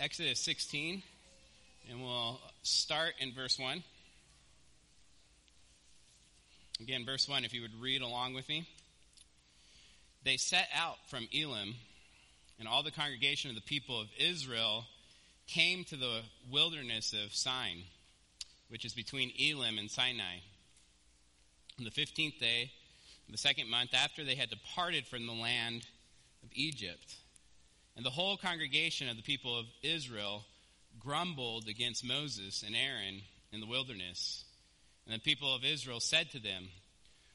Exodus 16, and we'll start in verse 1. Again, verse 1, if you would read along with me. They set out from Elim, and all the congregation of the people of Israel came to the wilderness of Sin, which is between Elim and Sinai. On the 15th day, of the second month, after they had departed from the land of Egypt. And the whole congregation of the people of Israel grumbled against Moses and Aaron in the wilderness. And the people of Israel said to them,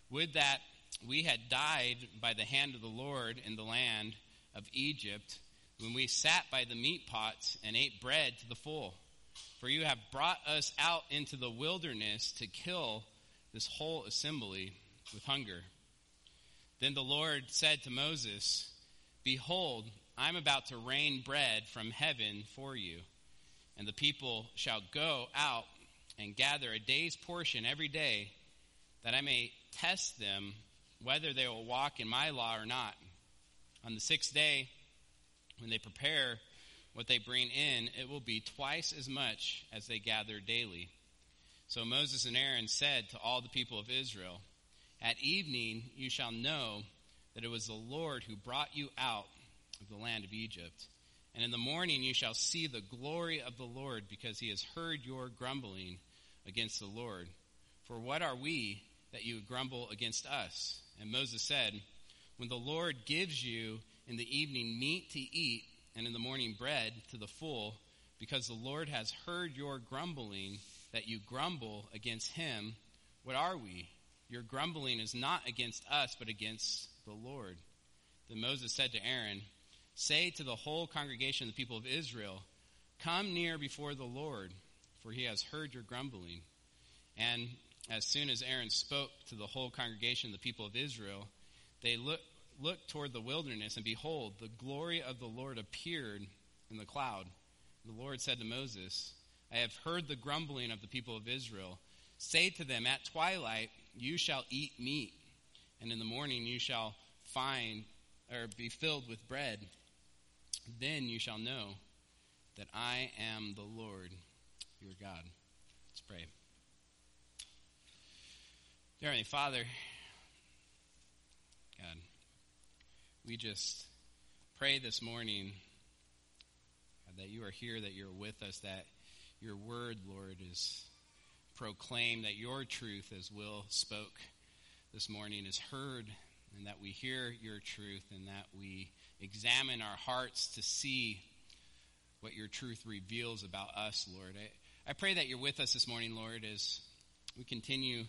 Would that we had died by the hand of the Lord in the land of Egypt, when we sat by the meat pots and ate bread to the full. For you have brought us out into the wilderness to kill this whole assembly with hunger. Then the Lord said to Moses, Behold, I'm about to rain bread from heaven for you, and the people shall go out and gather a day's portion every day, that I may test them whether they will walk in my law or not. On the sixth day, when they prepare what they bring in, it will be twice as much as they gather daily. So Moses and Aaron said to all the people of Israel, At evening you shall know that it was the Lord who brought you out of the land of Egypt. And in the morning you shall see the glory of the Lord, because he has heard your grumbling against the Lord. For what are we that you grumble against us? And Moses said, When the Lord gives you in the evening meat to eat, and in the morning bread to the full, because the Lord has heard your grumbling, that you grumble against him, what are we? Your grumbling is not against us, but against the Lord. Then Moses said to Aaron, Say to the whole congregation of the people of Israel, Come near before the Lord, for he has heard your grumbling. And as soon as Aaron spoke to the whole congregation of the people of Israel, they looked, looked toward the wilderness, and behold, the glory of the Lord appeared in the cloud. The Lord said to Moses, I have heard the grumbling of the people of Israel. Say to them, At twilight you shall eat meat, and in the morning you shall find or be filled with bread. Then you shall know that I am the Lord your God. Let's pray. Dear Heavenly Father, God, we just pray this morning God, that you are here, that you're with us, that your word, Lord, is proclaimed, that your truth, as Will spoke this morning, is heard, and that we hear your truth, and that we examine our hearts to see what your truth reveals about us, Lord. I, I pray that you're with us this morning, Lord, as we continue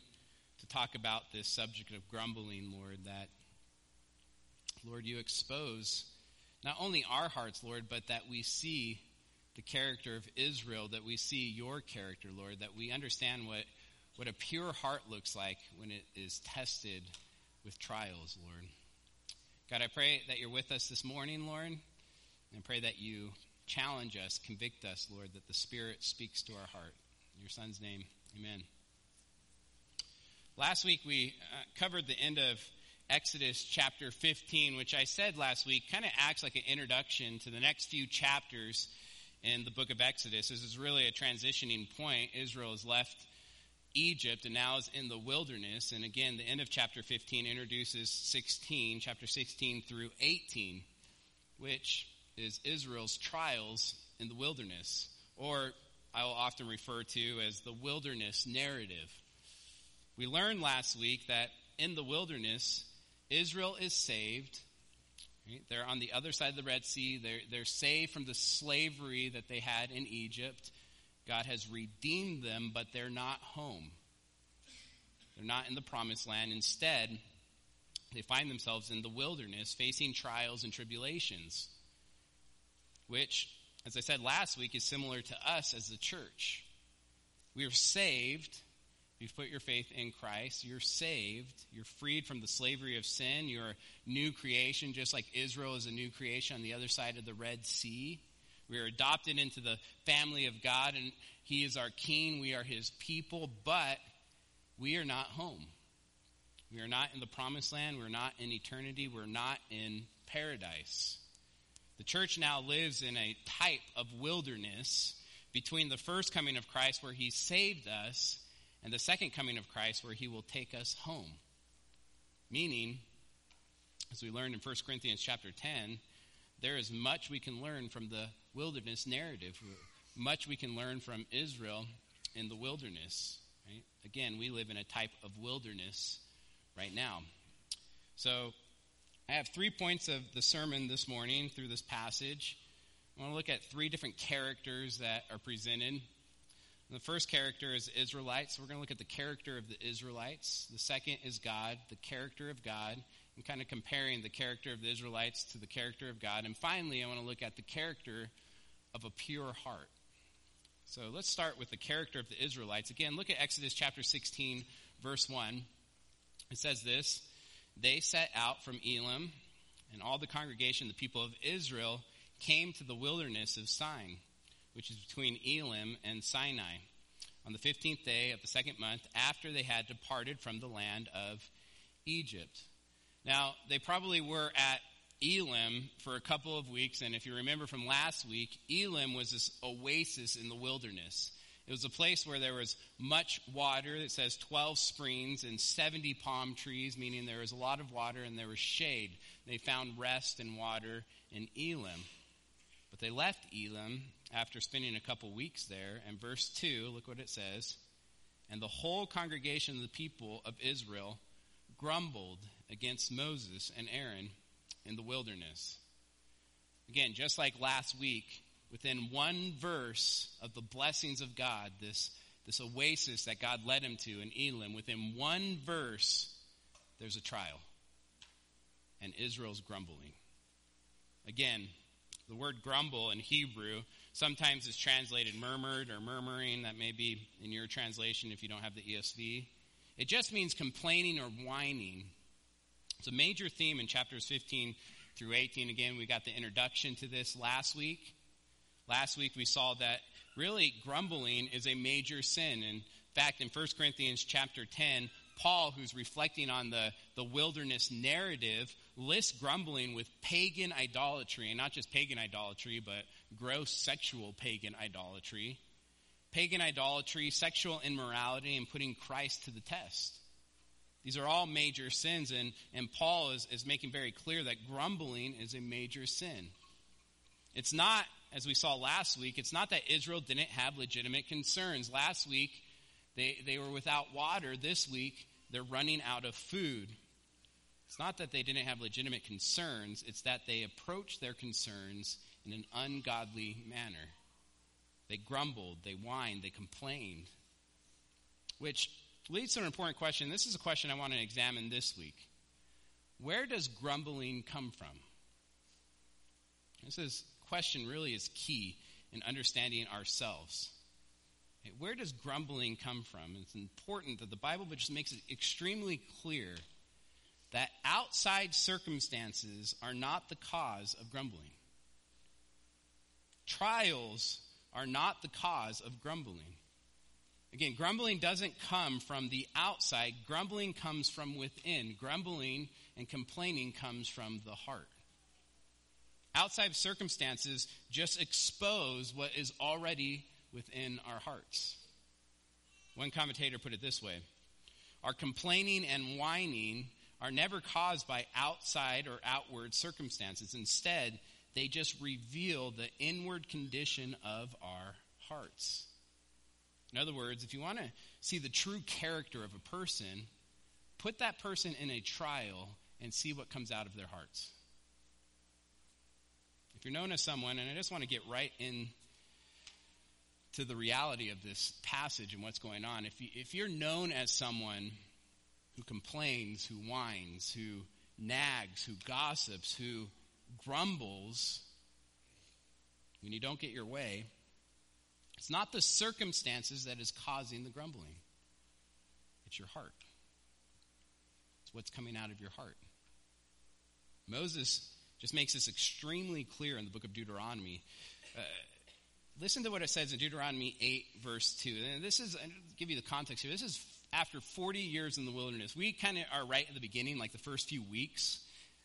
to talk about this subject of grumbling, Lord, that, Lord, you expose not only our hearts, Lord, but that we see the character of Israel, that we see your character, Lord, that we understand what, what a pure heart looks like when it is tested with trials, Lord. God, I pray that you're with us this morning, Lord, and pray that you challenge us, convict us, Lord, that the Spirit speaks to our heart. In your Son's name, amen. Last week we uh, covered the end of Exodus chapter 15, which I said last week kind of acts like an introduction to the next few chapters in the book of Exodus. This is really a transitioning point. Israel has left Egypt and now is in the wilderness. And again, the end of chapter 15 introduces 16, chapter 16 through 18, which is Israel's trials in the wilderness, or I will often refer to as the wilderness narrative. We learned last week that in the wilderness, Israel is saved. Right? They're on the other side of the Red Sea. They're, they're saved from the slavery that they had in Egypt. God has redeemed them, but they're not home. They're not in the promised land. Instead, they find themselves in the wilderness facing trials and tribulations, which, as I said last week, is similar to us as the church. We are saved You've put your faith in Christ. You're saved. You're freed from the slavery of sin. You're a new creation, just like Israel is a new creation on the other side of the Red Sea. We are adopted into the family of God, and He is our King. We are His people, but we are not home. We are not in the promised land. We're not in eternity. We're not in paradise. The church now lives in a type of wilderness between the first coming of Christ, where he saved us, and the second coming of Christ, where he will take us home. Meaning, as we learned in 1 Corinthians chapter 10, there is much we can learn from the wilderness narrative, much we can learn from Israel in the wilderness. Right? Again, we live in a type of wilderness right now. So, I have three points of the sermon this morning through this passage. I want to look at three different characters that are presented. The first character is Israelites. We're going to look at the character of the Israelites. The second is God, the character of God, and kind of comparing the character of the Israelites to the character of God. And finally, I want to look at the character of a pure heart. So let's start with the character of the Israelites. Again, look at Exodus chapter 16, verse 1. It says this They set out from Elim, and all the congregation, the people of Israel, came to the wilderness of Sin, which is between Elim and Sinai, on the 15th day of the second month after they had departed from the land of Egypt. Now, they probably were at Elim for a couple of weeks, and if you remember from last week, Elim was this oasis in the wilderness. It was a place where there was much water. It says 12 springs and 70 palm trees, meaning there was a lot of water and there was shade. They found rest and water in Elim. But they left Elim after spending a couple weeks there. And verse 2, look what it says. And the whole congregation of the people of Israel grumbled against Moses and Aaron in the wilderness. Again, just like last week, within one verse of the blessings of God, this, this oasis that God led him to in Elim, within one verse, there's a trial. And Israel's grumbling. Again, the word grumble in Hebrew sometimes is translated murmured or murmuring. That may be in your translation if you don't have the ESV. It just means complaining or whining. It's a major theme in chapters 15 through 18. Again, we got the introduction to this last week. Last week we saw that really grumbling is a major sin. In fact, in 1 Corinthians chapter 10, Paul, who's reflecting on the, the wilderness narrative, lists grumbling with pagan idolatry, and not just pagan idolatry, but gross sexual pagan idolatry. Pagan idolatry, sexual immorality, and putting Christ to the test. These are all major sins, and, and Paul is, is making very clear that grumbling is a major sin. It's not, as we saw last week, it's not that Israel didn't have legitimate concerns. Last week, they, they were without water. This week, they're running out of food. It's not that they didn't have legitimate concerns, it's that they approached their concerns in an ungodly manner. They grumbled, they whined, they complained. Which leads to an important question. This is a question I want to examine this week. Where does grumbling come from? This is, question really is key in understanding ourselves. Where does grumbling come from? It's important that the Bible just makes it extremely clear that outside circumstances are not the cause of grumbling. Trials are not the cause of grumbling. Again, grumbling doesn't come from the outside, grumbling comes from within. Grumbling and complaining comes from the heart. Outside circumstances just expose what is already within our hearts. One commentator put it this way Our complaining and whining are never caused by outside or outward circumstances. Instead, they just reveal the inward condition of our hearts. In other words, if you want to see the true character of a person, put that person in a trial and see what comes out of their hearts. If you're known as someone, and I just want to get right in to the reality of this passage and what's going on. If, you, if you're known as someone who complains, who whines, who nags, who gossips, who grumbles when you don't get your way, it's not the circumstances that is causing the grumbling, it's your heart. It's what's coming out of your heart. Moses just makes this extremely clear in the book of Deuteronomy. Uh, listen to what it says in Deuteronomy 8, verse 2. And this is, I'll give you the context here. This is after 40 years in the wilderness. We kind of are right at the beginning, like the first few weeks.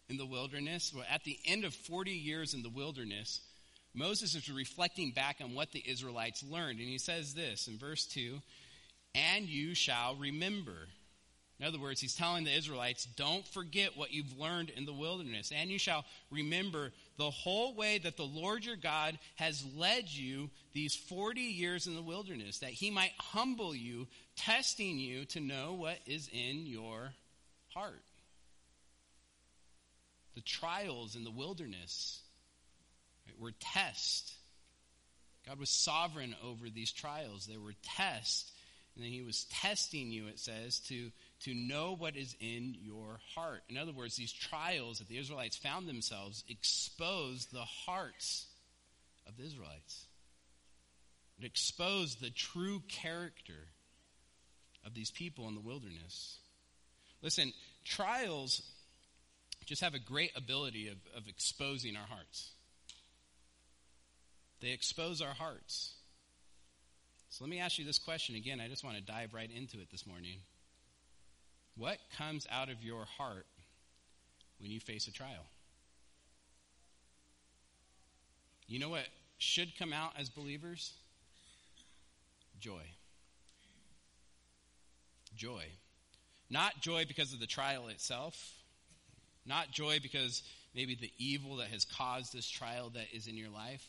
in the wilderness, well, at the end of 40 years in the wilderness, Moses is reflecting back on what the Israelites learned. And he says this in verse 2 And you shall remember. In other words, he's telling the Israelites, don't forget what you've learned in the wilderness. And you shall remember the whole way that the Lord your God has led you these 40 years in the wilderness, that he might humble you, testing you to know what is in your heart. The trials in the wilderness were tests. God was sovereign over these trials. They were tests. And then he was testing you, it says, to to know what is in your heart. In other words, these trials that the Israelites found themselves exposed the hearts of the Israelites. It exposed the true character of these people in the wilderness. Listen, trials just have a great ability of, of exposing our hearts. They expose our hearts. So let me ask you this question again. I just want to dive right into it this morning. What comes out of your heart when you face a trial? You know what should come out as believers? Joy. Joy. Not joy because of the trial itself, not joy because maybe the evil that has caused this trial that is in your life,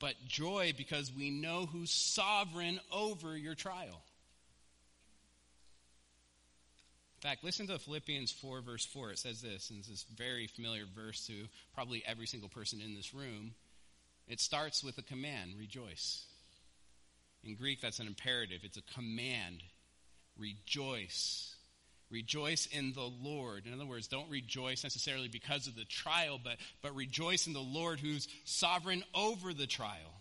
but joy because we know who's sovereign over your trial. In fact, listen to Philippians 4, verse 4. It says this, and this is a very familiar verse to probably every single person in this room. It starts with a command rejoice. In Greek, that's an imperative, it's a command. Rejoice. Rejoice in the Lord. In other words, don't rejoice necessarily because of the trial, but, but rejoice in the Lord who's sovereign over the trial.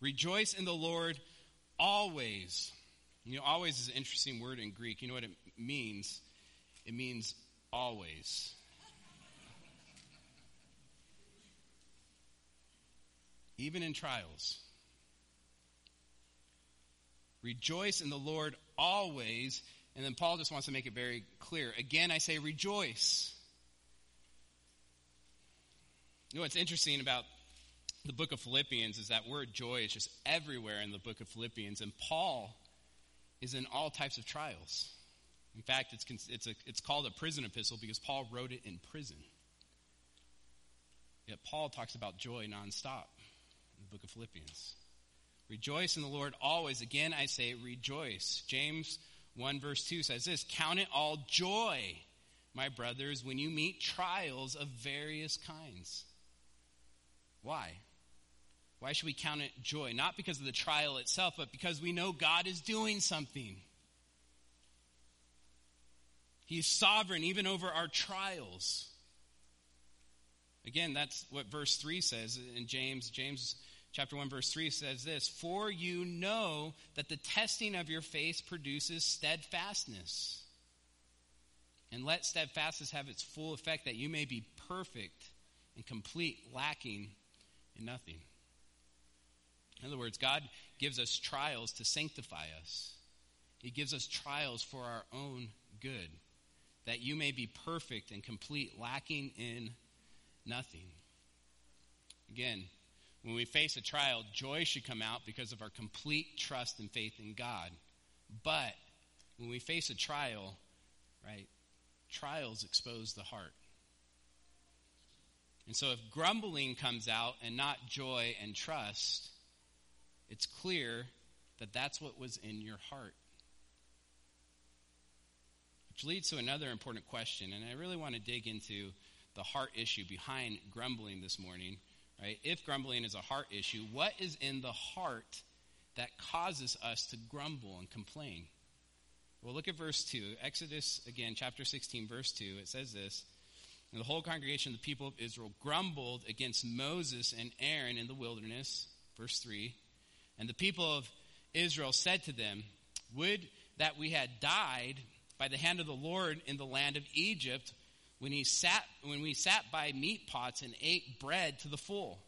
Rejoice in the Lord always. You know, always is an interesting word in Greek. You know what it means? It means always. Even in trials. Rejoice in the Lord always. And then Paul just wants to make it very clear. Again, I say rejoice. You know what's interesting about the book of Philippians is that word joy is just everywhere in the book of Philippians. And Paul is in all types of trials. In fact, it's, it's, a, it's called a prison epistle because Paul wrote it in prison. Yet Paul talks about joy nonstop in the book of Philippians. Rejoice in the Lord always. Again, I say rejoice. James 1 verse 2 says this Count it all joy, my brothers, when you meet trials of various kinds. Why? Why should we count it joy? Not because of the trial itself, but because we know God is doing something. He's sovereign even over our trials. Again, that's what verse 3 says in James. James chapter 1 verse 3 says this, "For you know that the testing of your faith produces steadfastness. And let steadfastness have its full effect that you may be perfect and complete, lacking in nothing." In other words, God gives us trials to sanctify us. He gives us trials for our own good, that you may be perfect and complete, lacking in nothing. Again, when we face a trial, joy should come out because of our complete trust and faith in God. But when we face a trial, right, trials expose the heart. And so if grumbling comes out and not joy and trust, it's clear that that's what was in your heart. Which leads to another important question, and I really want to dig into the heart issue behind grumbling this morning. Right? If grumbling is a heart issue, what is in the heart that causes us to grumble and complain? Well, look at verse 2. Exodus, again, chapter 16, verse 2. It says this And the whole congregation of the people of Israel grumbled against Moses and Aaron in the wilderness. Verse 3. And the people of Israel said to them, Would that we had died by the hand of the Lord in the land of Egypt when, he sat, when we sat by meat pots and ate bread to the full.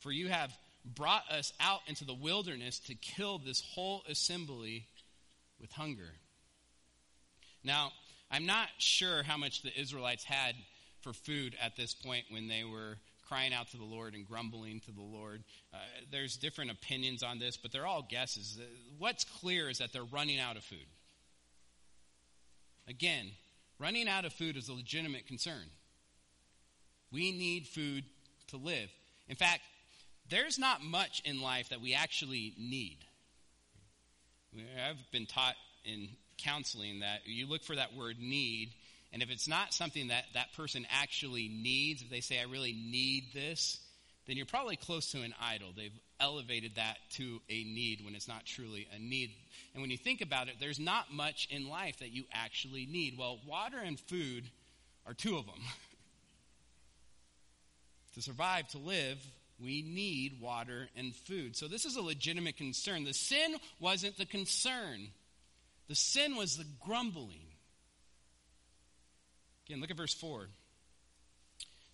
For you have brought us out into the wilderness to kill this whole assembly with hunger. Now, I'm not sure how much the Israelites had for food at this point when they were crying out to the Lord and grumbling to the Lord. Uh, there's different opinions on this, but they're all guesses. What's clear is that they're running out of food. Again, running out of food is a legitimate concern. We need food to live. In fact, there's not much in life that we actually need. I've been taught in counseling that you look for that word need, and if it's not something that that person actually needs, if they say, I really need this, then you're probably close to an idol. They've elevated that to a need when it's not truly a need. And when you think about it, there's not much in life that you actually need. Well, water and food are two of them. to survive, to live, we need water and food. So this is a legitimate concern. The sin wasn't the concern, the sin was the grumbling. Again, look at verse 4.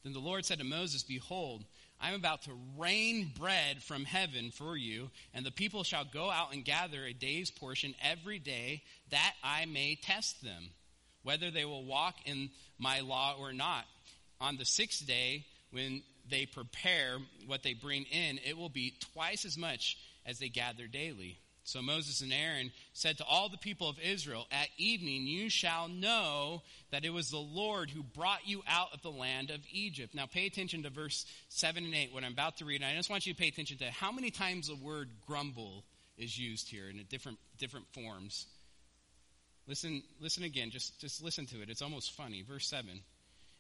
Then the Lord said to Moses, Behold, I am about to rain bread from heaven for you, and the people shall go out and gather a day's portion every day, that I may test them, whether they will walk in my law or not. On the sixth day, when they prepare what they bring in, it will be twice as much as they gather daily. So Moses and Aaron said to all the people of Israel, At evening you shall know that it was the Lord who brought you out of the land of Egypt. Now pay attention to verse 7 and 8, what I'm about to read. And I just want you to pay attention to how many times the word grumble is used here in different, different forms. Listen, listen again, just, just listen to it. It's almost funny. Verse 7.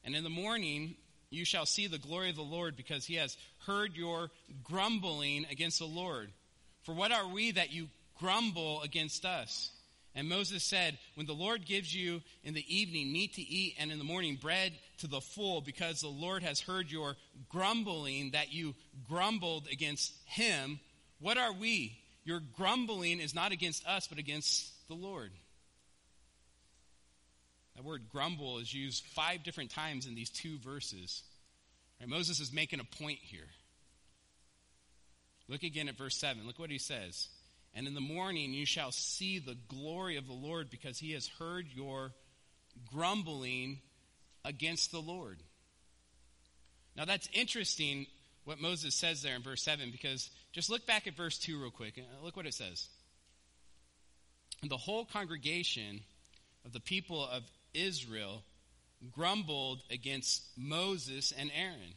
And in the morning you shall see the glory of the Lord because he has heard your grumbling against the Lord. For what are we that you grumble against us? And Moses said, When the Lord gives you in the evening meat to eat and in the morning bread to the full, because the Lord has heard your grumbling that you grumbled against him, what are we? Your grumbling is not against us, but against the Lord. That word grumble is used five different times in these two verses. Right, Moses is making a point here. Look again at verse 7. Look what he says. And in the morning you shall see the glory of the Lord because he has heard your grumbling against the Lord. Now that's interesting what Moses says there in verse 7 because just look back at verse 2 real quick. Look what it says. And the whole congregation of the people of Israel grumbled against Moses and Aaron.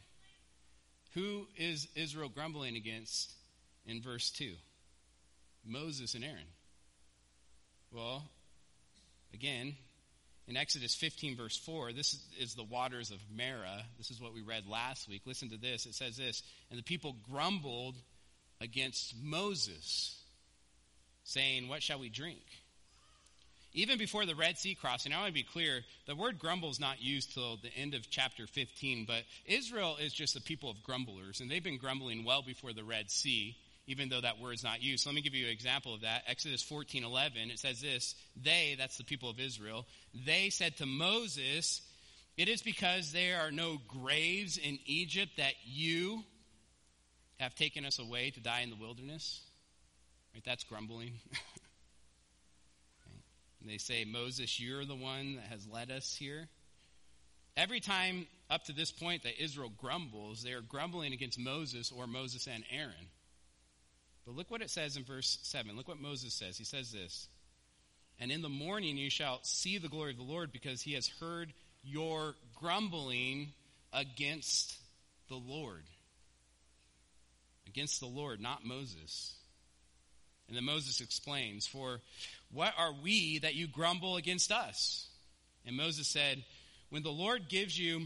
Who is Israel grumbling against in verse 2? Moses and Aaron. Well, again, in Exodus 15, verse 4, this is the waters of Marah. This is what we read last week. Listen to this. It says this And the people grumbled against Moses, saying, What shall we drink? Even before the Red Sea crossing, I want to be clear, the word grumble is not used till the end of chapter 15, but Israel is just a people of grumblers, and they've been grumbling well before the Red Sea, even though that word is not used. So let me give you an example of that. Exodus 14 11, it says this They, that's the people of Israel, they said to Moses, It is because there are no graves in Egypt that you have taken us away to die in the wilderness. Right? That's grumbling. And they say, Moses, you're the one that has led us here. Every time up to this point that Israel grumbles, they are grumbling against Moses or Moses and Aaron. But look what it says in verse 7. Look what Moses says. He says this And in the morning you shall see the glory of the Lord because he has heard your grumbling against the Lord. Against the Lord, not Moses. And then Moses explains, For what are we that you grumble against us? And Moses said, When the Lord gives you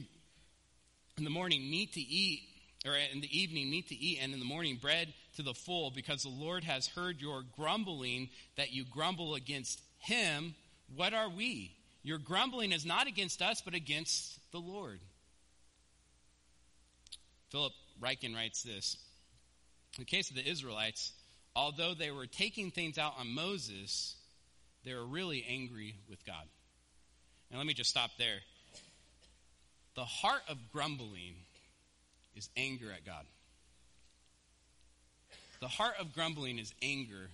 in the morning meat to eat, or in the evening meat to eat, and in the morning bread to the full, because the Lord has heard your grumbling that you grumble against him, what are we? Your grumbling is not against us, but against the Lord. Philip Ryken writes this In the case of the Israelites, although they were taking things out on Moses, they were really angry with God. And let me just stop there. The heart of grumbling is anger at God. The heart of grumbling is anger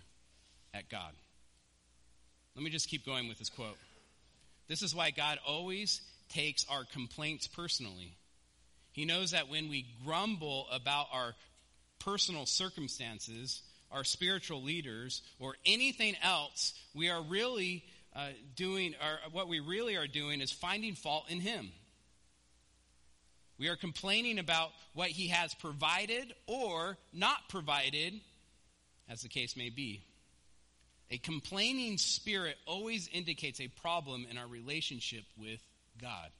at God. Let me just keep going with this quote. This is why God always takes our complaints personally. He knows that when we grumble about our personal circumstances, our spiritual leaders, or anything else, we are really uh, doing, or what we really are doing is finding fault in Him. We are complaining about what He has provided or not provided, as the case may be. A complaining spirit always indicates a problem in our relationship with God.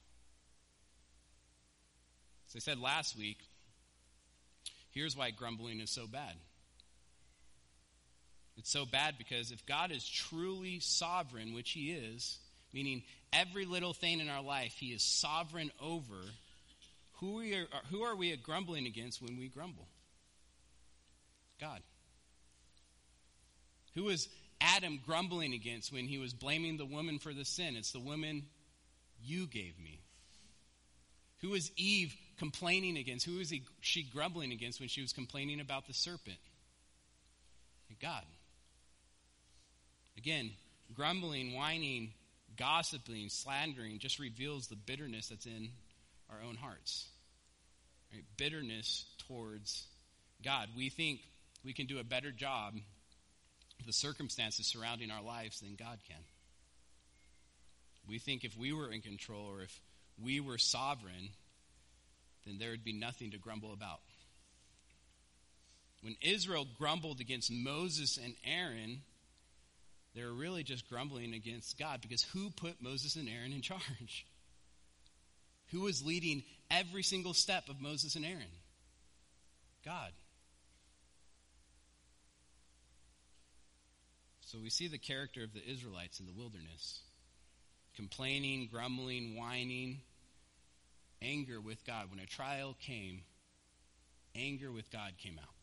As I said last week, here's why grumbling is so bad. It's so bad because if God is truly sovereign, which He is, meaning every little thing in our life He is sovereign over, who, we are, uh, who are we grumbling against when we grumble? God. Who is Adam grumbling against when he was blaming the woman for the sin? It's the woman you gave me. Who is Eve complaining against? Who is he, she grumbling against when she was complaining about the serpent? God. Again, grumbling, whining, gossiping, slandering just reveals the bitterness that's in our own hearts. Right? Bitterness towards God. We think we can do a better job the circumstances surrounding our lives than God can. We think if we were in control or if we were sovereign, then there would be nothing to grumble about. When Israel grumbled against Moses and Aaron, they were really just grumbling against God because who put Moses and Aaron in charge? Who was leading every single step of Moses and Aaron? God. So we see the character of the Israelites in the wilderness complaining, grumbling, whining, anger with God. When a trial came, anger with God came out.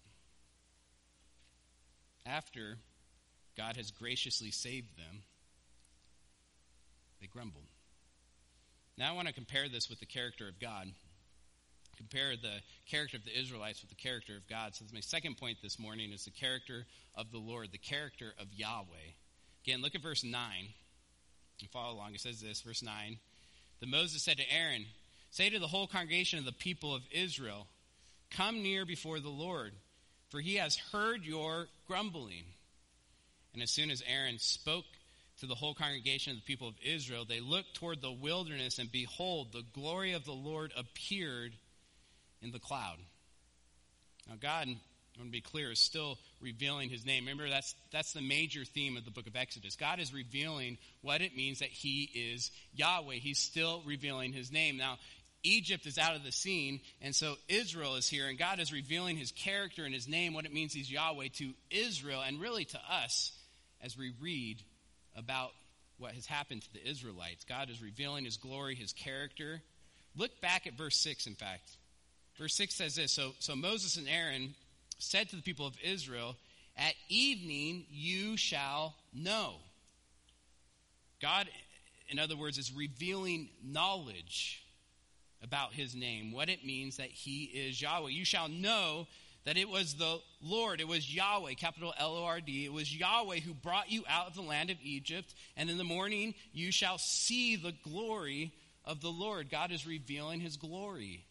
After God has graciously saved them, they grumbled. Now I want to compare this with the character of God. Compare the character of the Israelites with the character of God. So my second point this morning is the character of the Lord, the character of Yahweh. Again, look at verse 9 and follow along. It says this, verse 9. Then Moses said to Aaron, Say to the whole congregation of the people of Israel, Come near before the Lord, for he has heard your grumbling. And as soon as Aaron spoke to the whole congregation of the people of Israel, they looked toward the wilderness, and behold, the glory of the Lord appeared in the cloud. Now, God, I want to be clear, is still revealing his name. Remember, that's, that's the major theme of the book of Exodus. God is revealing what it means that he is Yahweh. He's still revealing his name. Now, Egypt is out of the scene, and so Israel is here, and God is revealing his character and his name, what it means he's Yahweh to Israel, and really to us as we read about what has happened to the Israelites. God is revealing his glory, his character. Look back at verse 6, in fact. Verse 6 says this So, so Moses and Aaron said to the people of Israel, At evening you shall know. God, in other words, is revealing knowledge about his name, what it means that he is Yahweh. You shall know that it was the Lord, it was Yahweh, capital L O R D. It was Yahweh who brought you out of the land of Egypt, and in the morning you shall see the glory of the Lord. God is revealing his glory,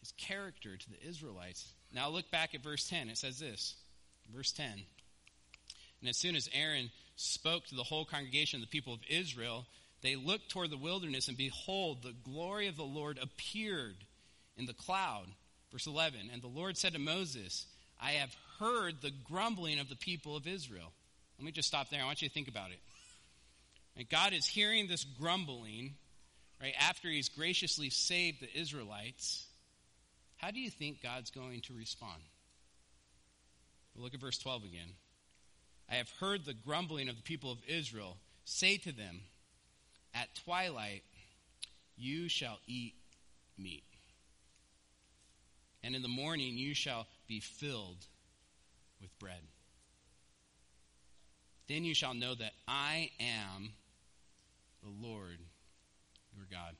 his character to the Israelites. Now look back at verse 10. It says this, verse 10. And as soon as Aaron spoke to the whole congregation of the people of Israel, they looked toward the wilderness, and behold, the glory of the Lord appeared in the cloud. Verse 11 And the Lord said to Moses, I have heard the grumbling of the people of Israel. Let me just stop there. I want you to think about it. And God is hearing this grumbling, right, after he's graciously saved the Israelites. How do you think God's going to respond? Well, look at verse 12 again. I have heard the grumbling of the people of Israel. Say to them, At twilight you shall eat meat and in the morning you shall be filled with bread. Then you shall know that I am the Lord your God.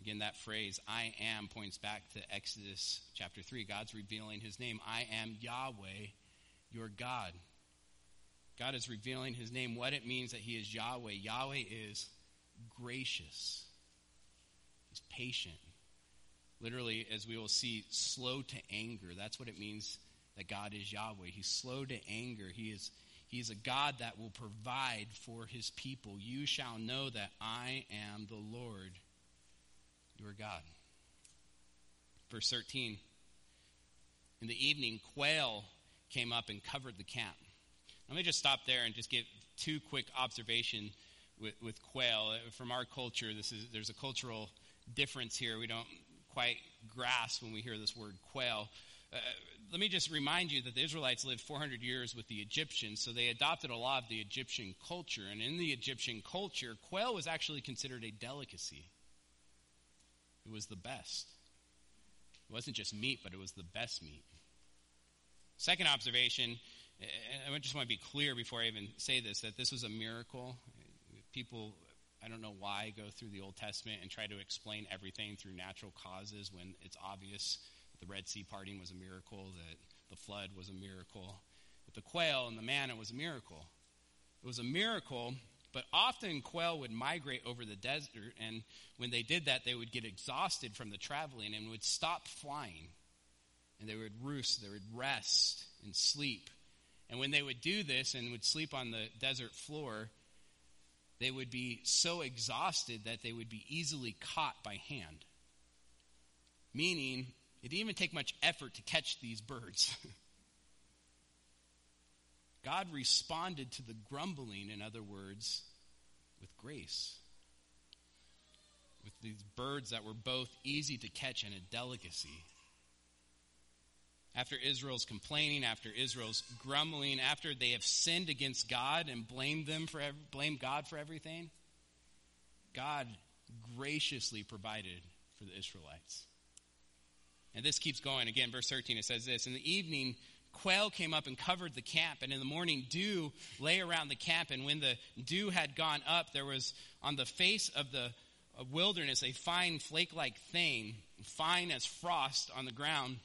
Again, that phrase, I am, points back to Exodus chapter 3. God's revealing his name. I am Yahweh, your God. God is revealing his name, what it means that he is Yahweh. Yahweh is gracious. He's patient. Literally, as we will see, slow to anger. That's what it means that God is Yahweh. He's slow to anger. He is He's a God that will provide for his people. You shall know that I am the Lord your God. Verse 13. In the evening, quail came up and covered the camp. Let me just stop there and just give two quick observations with, with quail. From our culture, this is, there's a cultural difference here. We don't quite grasp when we hear this word quail. Uh, let me just remind you that the Israelites lived 400 years with the Egyptians, so they adopted a lot of the Egyptian culture. And in the Egyptian culture, quail was actually considered a delicacy. It was the best. It wasn't just meat, but it was the best meat. Second observation, I just want to be clear before I even say this, that this was a miracle. People, I don't know why, go through the Old Testament and try to explain everything through natural causes when it's obvious the Red Sea parting was a miracle, that the flood was a miracle, that the quail and the manna was a miracle. It was a miracle, but often quail would migrate over the desert, and when they did that, they would get exhausted from the traveling and would stop flying. And they would roost, they would rest and sleep. And when they would do this and would sleep on the desert floor, they would be so exhausted that they would be easily caught by hand. Meaning, it didn't even take much effort to catch these birds. God responded to the grumbling, in other words, with grace. With these birds that were both easy to catch and a delicacy. After Israel's complaining, after Israel's grumbling, after they have sinned against God and blamed them for blamed God for everything, God graciously provided for the Israelites. And this keeps going. Again, verse 13, it says this In the evening, quail came up and covered the camp, and in the morning, dew lay around the camp. And when the dew had gone up, there was on the face of the wilderness a fine flake like thing, fine as frost on the ground.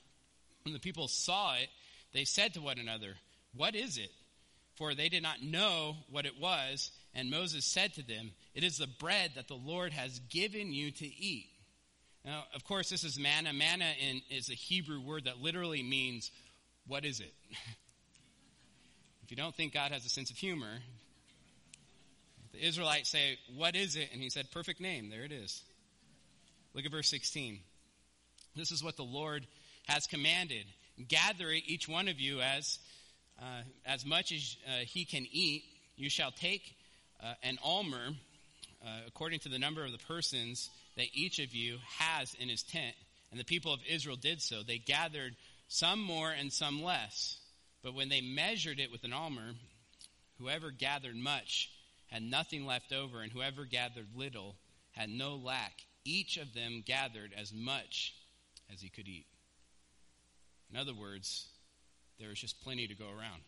When the people saw it, they said to one another, What is it? For they did not know what it was. And Moses said to them, It is the bread that the Lord has given you to eat. Now, of course, this is manna. Manna in, is a Hebrew word that literally means, what is it? if you don't think God has a sense of humor, the Israelites say, What is it? And he said, Perfect name. There it is. Look at verse 16. This is what the Lord has commanded Gather it, each one of you, as, uh, as much as uh, he can eat. You shall take uh, an omer, uh, according to the number of the persons that each of you has in his tent. And the people of Israel did so. They gathered some more and some less. But when they measured it with an omer, whoever gathered much had nothing left over, and whoever gathered little had no lack. Each of them gathered as much as he could eat. In other words, there was just plenty to go around.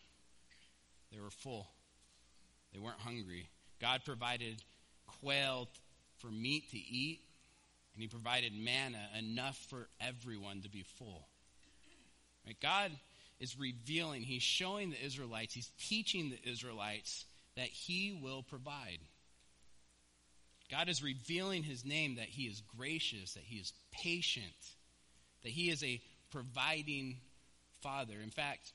They were full, they weren't hungry. God provided quail for meat to eat and he provided manna enough for everyone to be full. Right? God is revealing, he's showing the Israelites, he's teaching the Israelites that he will provide. God is revealing his name that he is gracious, that he is patient, that he is a providing father. In fact,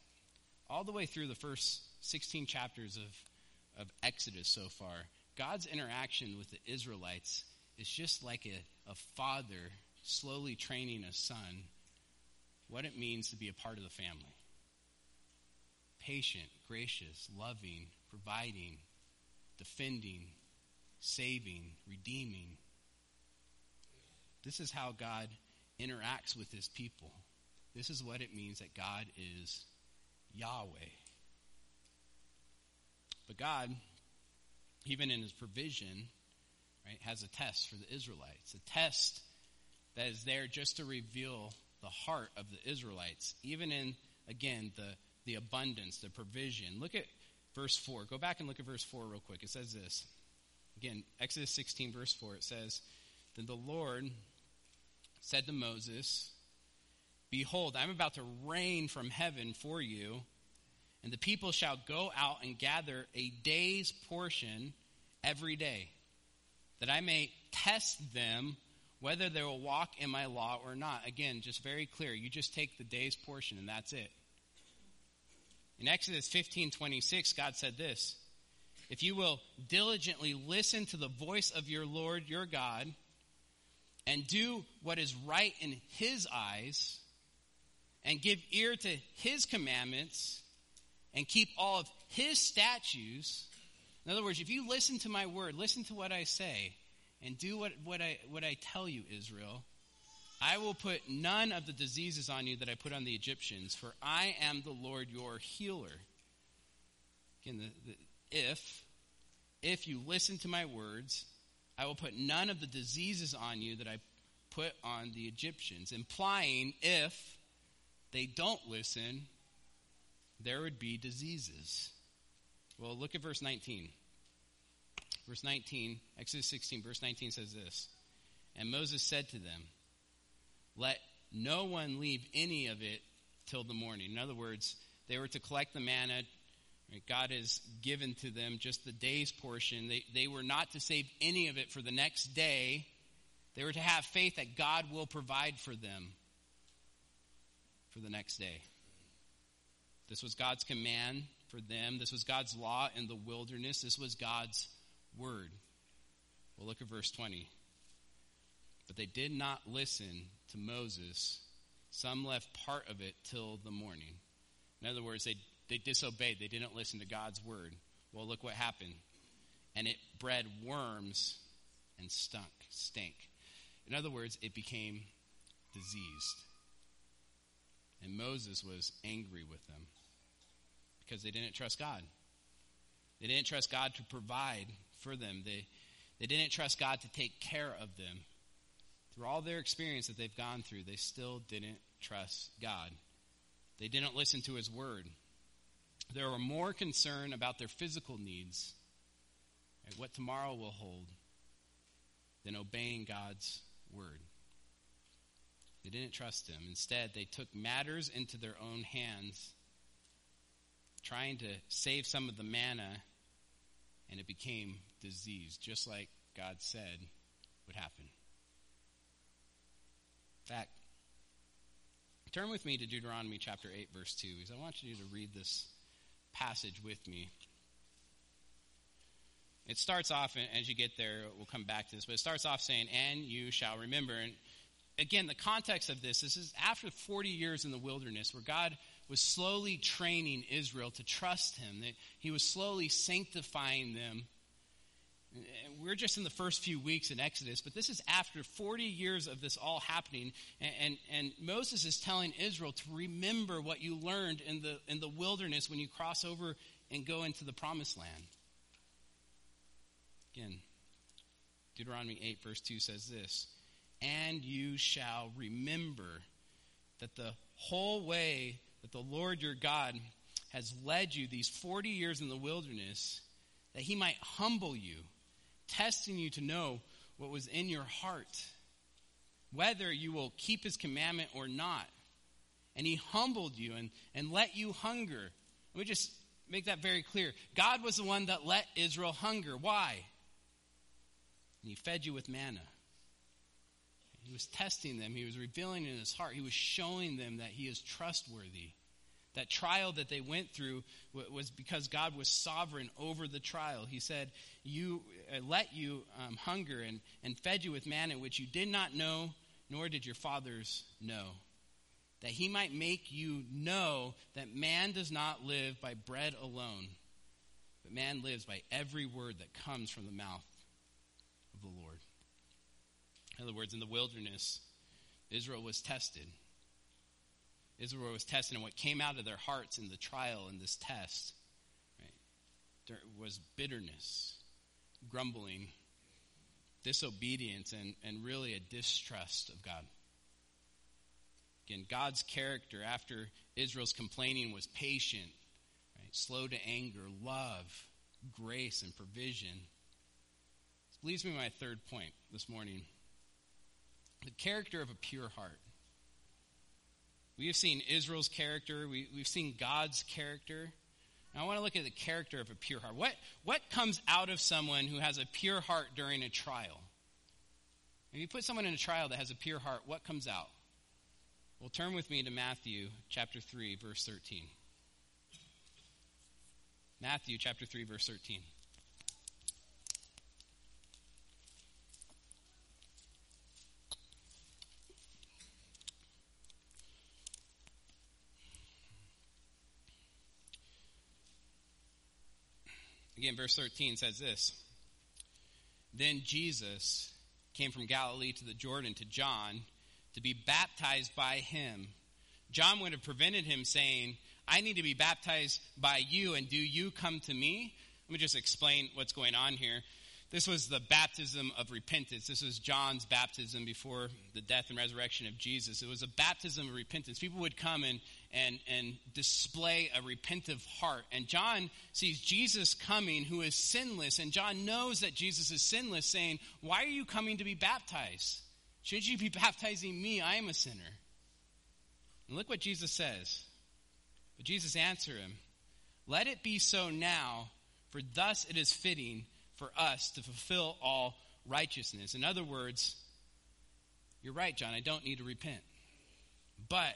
all the way through the first 16 chapters of, of Exodus so far, God's interaction with the Israelites is just like a, a father slowly training a son what it means to be a part of the family patient, gracious, loving, providing, defending, saving, redeeming. This is how God interacts with his people. This is what it means that God is Yahweh. But God, even in his provision, right, has a test for the Israelites. A test that is there just to reveal the heart of the Israelites, even in, again, the, the abundance, the provision. Look at verse 4. Go back and look at verse 4 real quick. It says this. Again, Exodus 16, verse 4, it says, Then the Lord said to Moses, Behold, I'm about to rain from heaven for you, and the people shall go out and gather a day's portion every day that I may test them whether they will walk in my law or not. Again, just very clear. You just take the day's portion and that's it. In Exodus 15 26, God said this If you will diligently listen to the voice of your Lord your God and do what is right in his eyes and give ear to his commandments and keep all of his statutes. In other words, if you listen to my word, listen to what I say, and do what, what, I, what I tell you, Israel, I will put none of the diseases on you that I put on the Egyptians, for I am the Lord your healer. Again, the, the, if, if you listen to my words, I will put none of the diseases on you that I put on the Egyptians, implying if they don't listen, there would be diseases. Well, look at verse 19. Verse 19, Exodus 16, verse 19 says this And Moses said to them, Let no one leave any of it till the morning. In other words, they were to collect the manna. God has given to them just the day's portion. They, they were not to save any of it for the next day. They were to have faith that God will provide for them for the next day. This was God's command for them. This was God's law in the wilderness. This was God's word. Well, look at verse 20. But they did not listen to Moses. Some left part of it till the morning. In other words, they, they disobeyed. They didn't listen to God's word. Well, look what happened. And it bred worms and stunk, stink. In other words, it became diseased. And Moses was angry with them because they didn't trust God. They didn't trust God to provide for them. They, they didn't trust God to take care of them. Through all their experience that they've gone through, they still didn't trust God. They didn't listen to His word. They were more concerned about their physical needs, and what tomorrow will hold, than obeying God's word. They didn't trust him. Instead, they took matters into their own hands, trying to save some of the manna, and it became disease, just like God said would happen. In fact, turn with me to Deuteronomy chapter 8, verse 2, because I want you to read this passage with me. It starts off, and as you get there, we'll come back to this, but it starts off saying, And you shall remember. And again, the context of this, this is after 40 years in the wilderness where God was slowly training Israel to trust him, that he was slowly sanctifying them. We're just in the first few weeks in Exodus, but this is after 40 years of this all happening. And, and, and, Moses is telling Israel to remember what you learned in the, in the wilderness when you cross over and go into the promised land. Again, Deuteronomy 8, verse 2 says this and you shall remember that the whole way that the Lord your God has led you these 40 years in the wilderness, that he might humble you, testing you to know what was in your heart, whether you will keep his commandment or not. And he humbled you and, and let you hunger. Let me just make that very clear. God was the one that let Israel hunger. Why? And he fed you with manna. He was testing them. He was revealing in his heart. He was showing them that he is trustworthy. That trial that they went through was because God was sovereign over the trial. He said, "You uh, let you um, hunger and, and fed you with manna, which you did not know, nor did your fathers know, that He might make you know that man does not live by bread alone, but man lives by every word that comes from the mouth of the Lord." In other words, in the wilderness, Israel was tested. Israel was tested, and what came out of their hearts in the trial in this test right, there was bitterness, grumbling, disobedience, and, and really a distrust of God. Again, God's character after Israel's complaining was patient, right, slow to anger, love, grace, and provision. This leads me to my third point this morning the character of a pure heart. We have seen Israel's character, we, we've seen God's character. Now, I want to look at the character of a pure heart. What, what comes out of someone who has a pure heart during a trial? If you put someone in a trial that has a pure heart, what comes out? Well, turn with me to Matthew chapter 3, verse 13. Matthew chapter 3, verse 13. Again, verse 13 says this Then Jesus came from Galilee to the Jordan to John to be baptized by him. John would have prevented him saying, I need to be baptized by you, and do you come to me? Let me just explain what's going on here. This was the baptism of repentance. This was John's baptism before the death and resurrection of Jesus. It was a baptism of repentance. People would come and, and, and display a repentive heart. And John sees Jesus coming who is sinless. And John knows that Jesus is sinless, saying, Why are you coming to be baptized? Shouldn't you be baptizing me? I am a sinner. And look what Jesus says. But Jesus answered him, Let it be so now, for thus it is fitting for us to fulfill all righteousness. In other words, you're right, John, I don't need to repent. But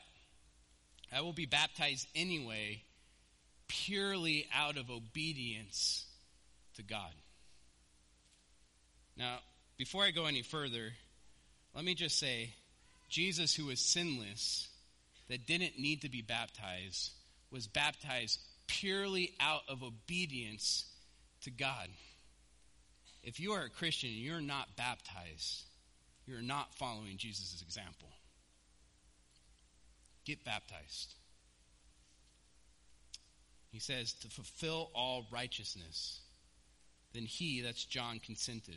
I will be baptized anyway, purely out of obedience to God. Now, before I go any further, let me just say Jesus, who was sinless, that didn't need to be baptized, was baptized purely out of obedience to God. If you are a Christian and you're not baptized, you're not following Jesus' example. Get baptized. He says, to fulfill all righteousness. Then he, that's John, consented.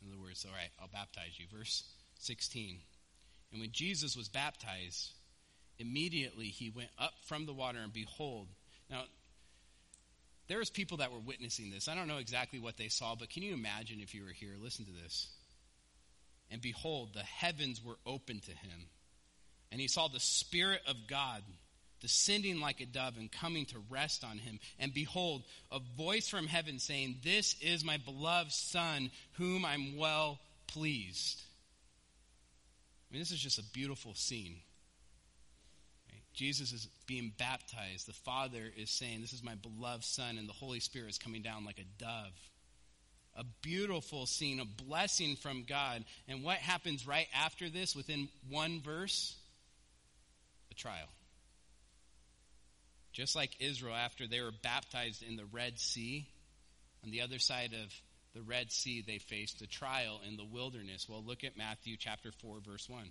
In other words, all right, I'll baptize you. Verse 16. And when Jesus was baptized, immediately he went up from the water, and behold, now there was people that were witnessing this. I don't know exactly what they saw, but can you imagine if you were here? Listen to this. And behold, the heavens were open to him. And he saw the Spirit of God descending like a dove and coming to rest on him. And behold, a voice from heaven saying, This is my beloved Son, whom I'm well pleased. I mean, this is just a beautiful scene. Jesus is being baptized. The Father is saying, This is my beloved Son, and the Holy Spirit is coming down like a dove. A beautiful scene, a blessing from God. And what happens right after this, within one verse? A trial. Just like Israel, after they were baptized in the Red Sea, on the other side of the Red Sea, they faced a trial in the wilderness. Well, look at Matthew chapter 4, verse 1.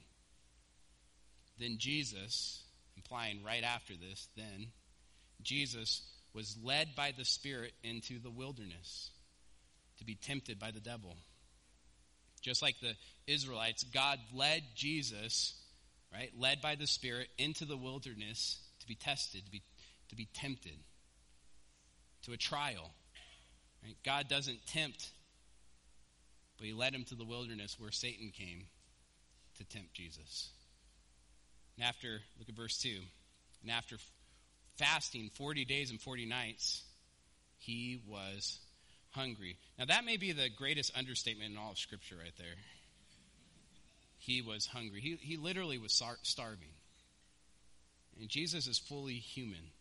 Then Jesus right after this, then, Jesus was led by the Spirit into the wilderness to be tempted by the devil. Just like the Israelites, God led Jesus, right, led by the Spirit into the wilderness to be tested, to be, to be tempted, to a trial. Right? God doesn't tempt, but He led him to the wilderness where Satan came to tempt Jesus. And after, look at verse 2. And after fasting 40 days and 40 nights, he was hungry. Now, that may be the greatest understatement in all of Scripture right there. He was hungry. He, he literally was starving. And Jesus is fully human.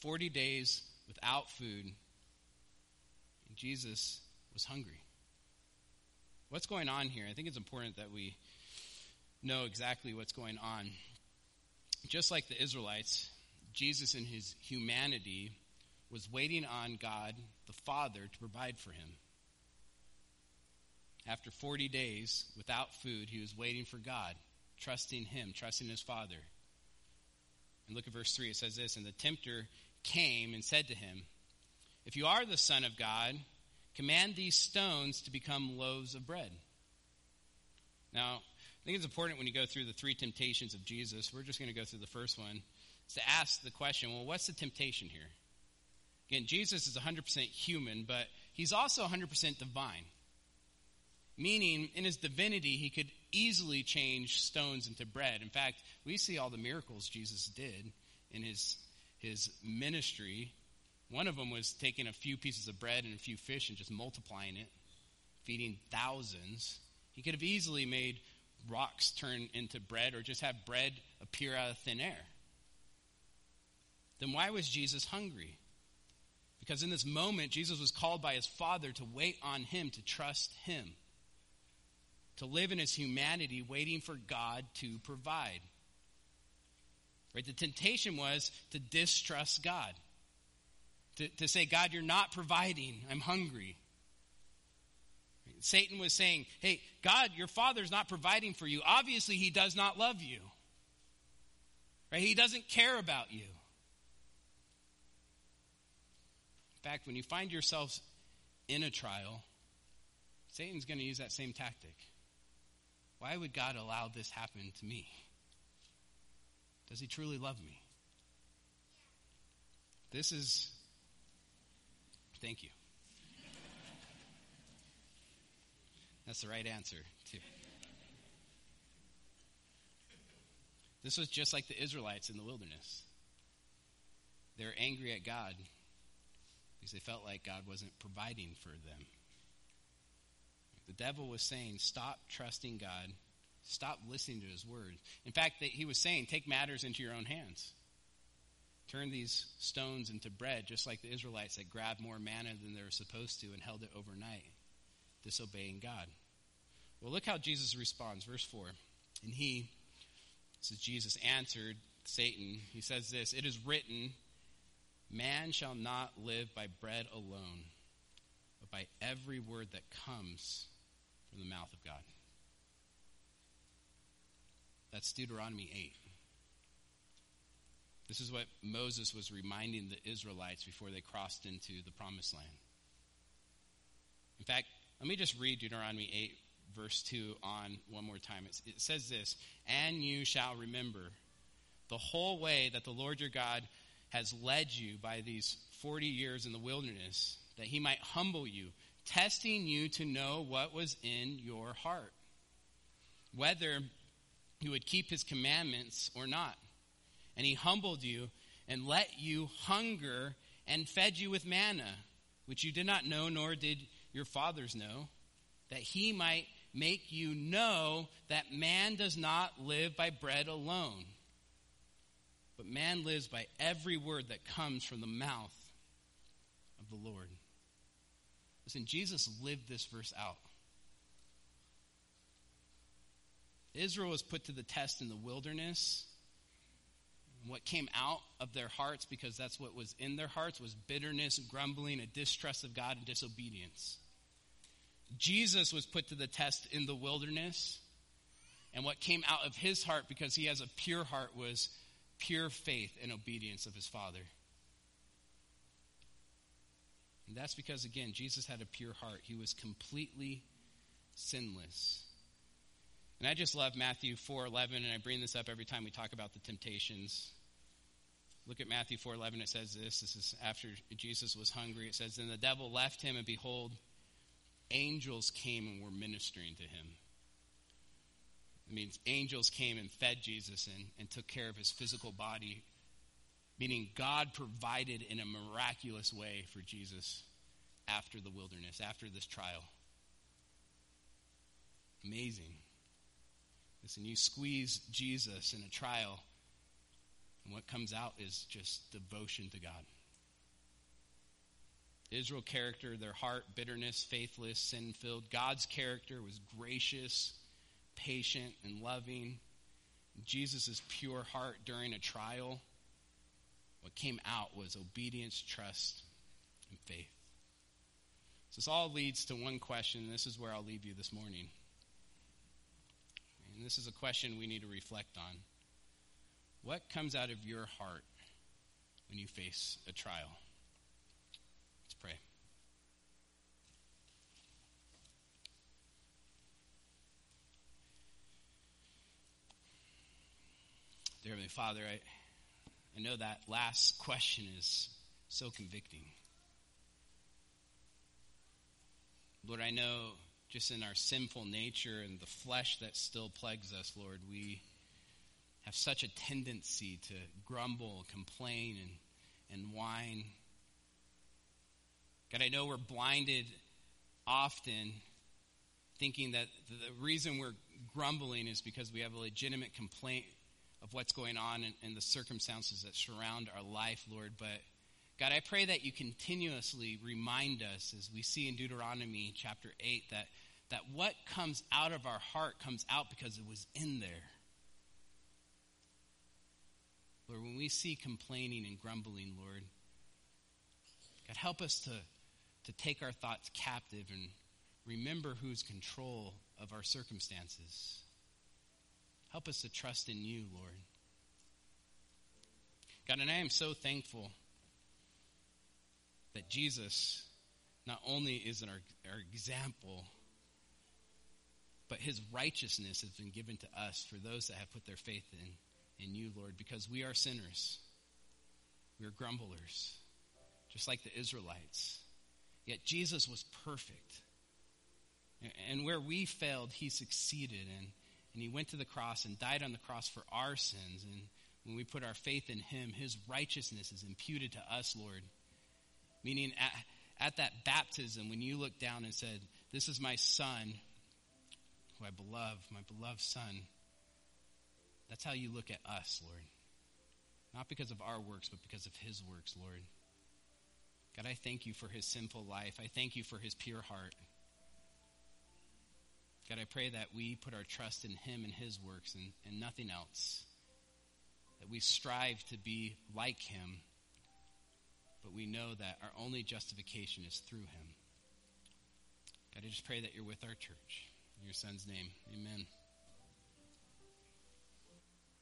40 days without food, and Jesus was hungry. What's going on here? I think it's important that we know exactly what's going on. Just like the Israelites, Jesus in his humanity was waiting on God the Father to provide for him. After 40 days without food, he was waiting for God, trusting him, trusting his Father. And look at verse 3. It says this And the tempter came and said to him, If you are the Son of God, command these stones to become loaves of bread. Now, I think it's important when you go through the three temptations of Jesus, we're just going to go through the first one, is to ask the question well, what's the temptation here? Again, Jesus is 100% human, but he's also 100% divine. Meaning, in his divinity, he could easily change stones into bread. In fact, we see all the miracles Jesus did in his, his ministry. One of them was taking a few pieces of bread and a few fish and just multiplying it, feeding thousands. He could have easily made rocks turn into bread or just have bread appear out of thin air. Then why was Jesus hungry? Because in this moment, Jesus was called by his Father to wait on him, to trust him, to live in his humanity, waiting for God to provide. Right? The temptation was to distrust God, to, to say, God, you're not providing, I'm hungry. Satan was saying, Hey, God, your father's not providing for you. Obviously, he does not love you. Right? He doesn't care about you. In fact, when you find yourselves in a trial, Satan's going to use that same tactic. Why would God allow this happen to me? Does he truly love me? This is. Thank you. That's the right answer, too. This was just like the Israelites in the wilderness. They're angry at God because they felt like God wasn't providing for them. The devil was saying, Stop trusting God. Stop listening to his word. In fact, he was saying, Take matters into your own hands. Turn these stones into bread, just like the Israelites that grabbed more manna than they were supposed to and held it overnight, disobeying God. Well, look how Jesus responds. Verse 4. And he, this is Jesus answered Satan, he says this It is written, Man shall not live by bread alone, but by every word that comes from the mouth of God. That's Deuteronomy 8. This is what Moses was reminding the Israelites before they crossed into the promised land. In fact, let me just read Deuteronomy 8, verse 2 on one more time. It, says this And you shall remember the whole way that the Lord your God has led you by these 40 years in the wilderness, that he might humble you, testing you to know what was in your heart, whether you would keep his commandments or not. And he humbled you and let you hunger and fed you with manna, which you did not know, nor did your fathers know, that he might make you know that man does not live by bread alone but man lives by every word that comes from the mouth of the Lord. Listen, Jesus lived this verse out. Israel was put to the test in the wilderness. What came out of their hearts, because that's what was in their hearts, was bitterness, grumbling, a distrust of God, and disobedience. Jesus was put to the test in the wilderness. And what came out of his heart, because he has a pure heart, was pure faith and obedience of his Father. And that's because, again, Jesus had a pure heart. He was completely sinless. And I just love Matthew 4.11, and I bring this up every time we talk about the temptations. Look at Matthew 4.11. It says this. This is after Jesus was hungry. It says, Then the devil left him, and behold, angels came and were ministering to him. It means angels came and fed Jesus and, and took care of his physical body, meaning God provided in a miraculous way for Jesus after the wilderness, after this trial. Amazing. Listen, you squeeze Jesus in a trial, and what comes out is just devotion to God. Israel character, their heart, bitterness, faithless, sin filled. God's character was gracious, patient and loving. Jesus' pure heart during a trial, what came out was obedience, trust, and faith. So this all leads to one question, this is where I'll leave you this morning. And this is a question we need to reflect on. What comes out of your heart when you face a trial? Let's pray. Dear Heavenly Father, I, I know that last question is so convicting. Lord, I know just in our sinful nature and the flesh that still plagues us, Lord, we have such a tendency to grumble, complain, and and whine. God, I know we're blinded often thinking that the reason we're grumbling is because we have a legitimate complaint of what's going on and, the circumstances that surround our life, Lord. But God, I pray that you continuously remind us, as we see in Deuteronomy chapter 8, that, that what comes out of our heart comes out because it was in there. Lord, when we see complaining and grumbling, Lord, God, help us to, to take our thoughts captive and remember who's control of our circumstances. Help us to trust in you, Lord. God, and I am so thankful that Jesus not only is our, our example, but his righteousness has been given to us for those that have put their faith in, in you, Lord, because we are sinners. We are grumblers, just like the Israelites. Yet Jesus was perfect. And where we failed, he succeeded. And, and he went to the cross and died on the cross for our sins. And when we put our faith in him, his righteousness is imputed to us, Lord. Meaning, at, at that baptism, when you looked down and said, This is my son, who I beloved, my beloved son, that's how you look at us, Lord. Not because of our works, but because of his works, Lord. God, I thank you for his sinful life. I thank you for his pure heart. God, I pray that we put our trust in Him and His works and, and nothing else. That we strive to be like Him, but we know that our only justification is through Him. God, I just pray that you're with our church. In your Son's name, amen.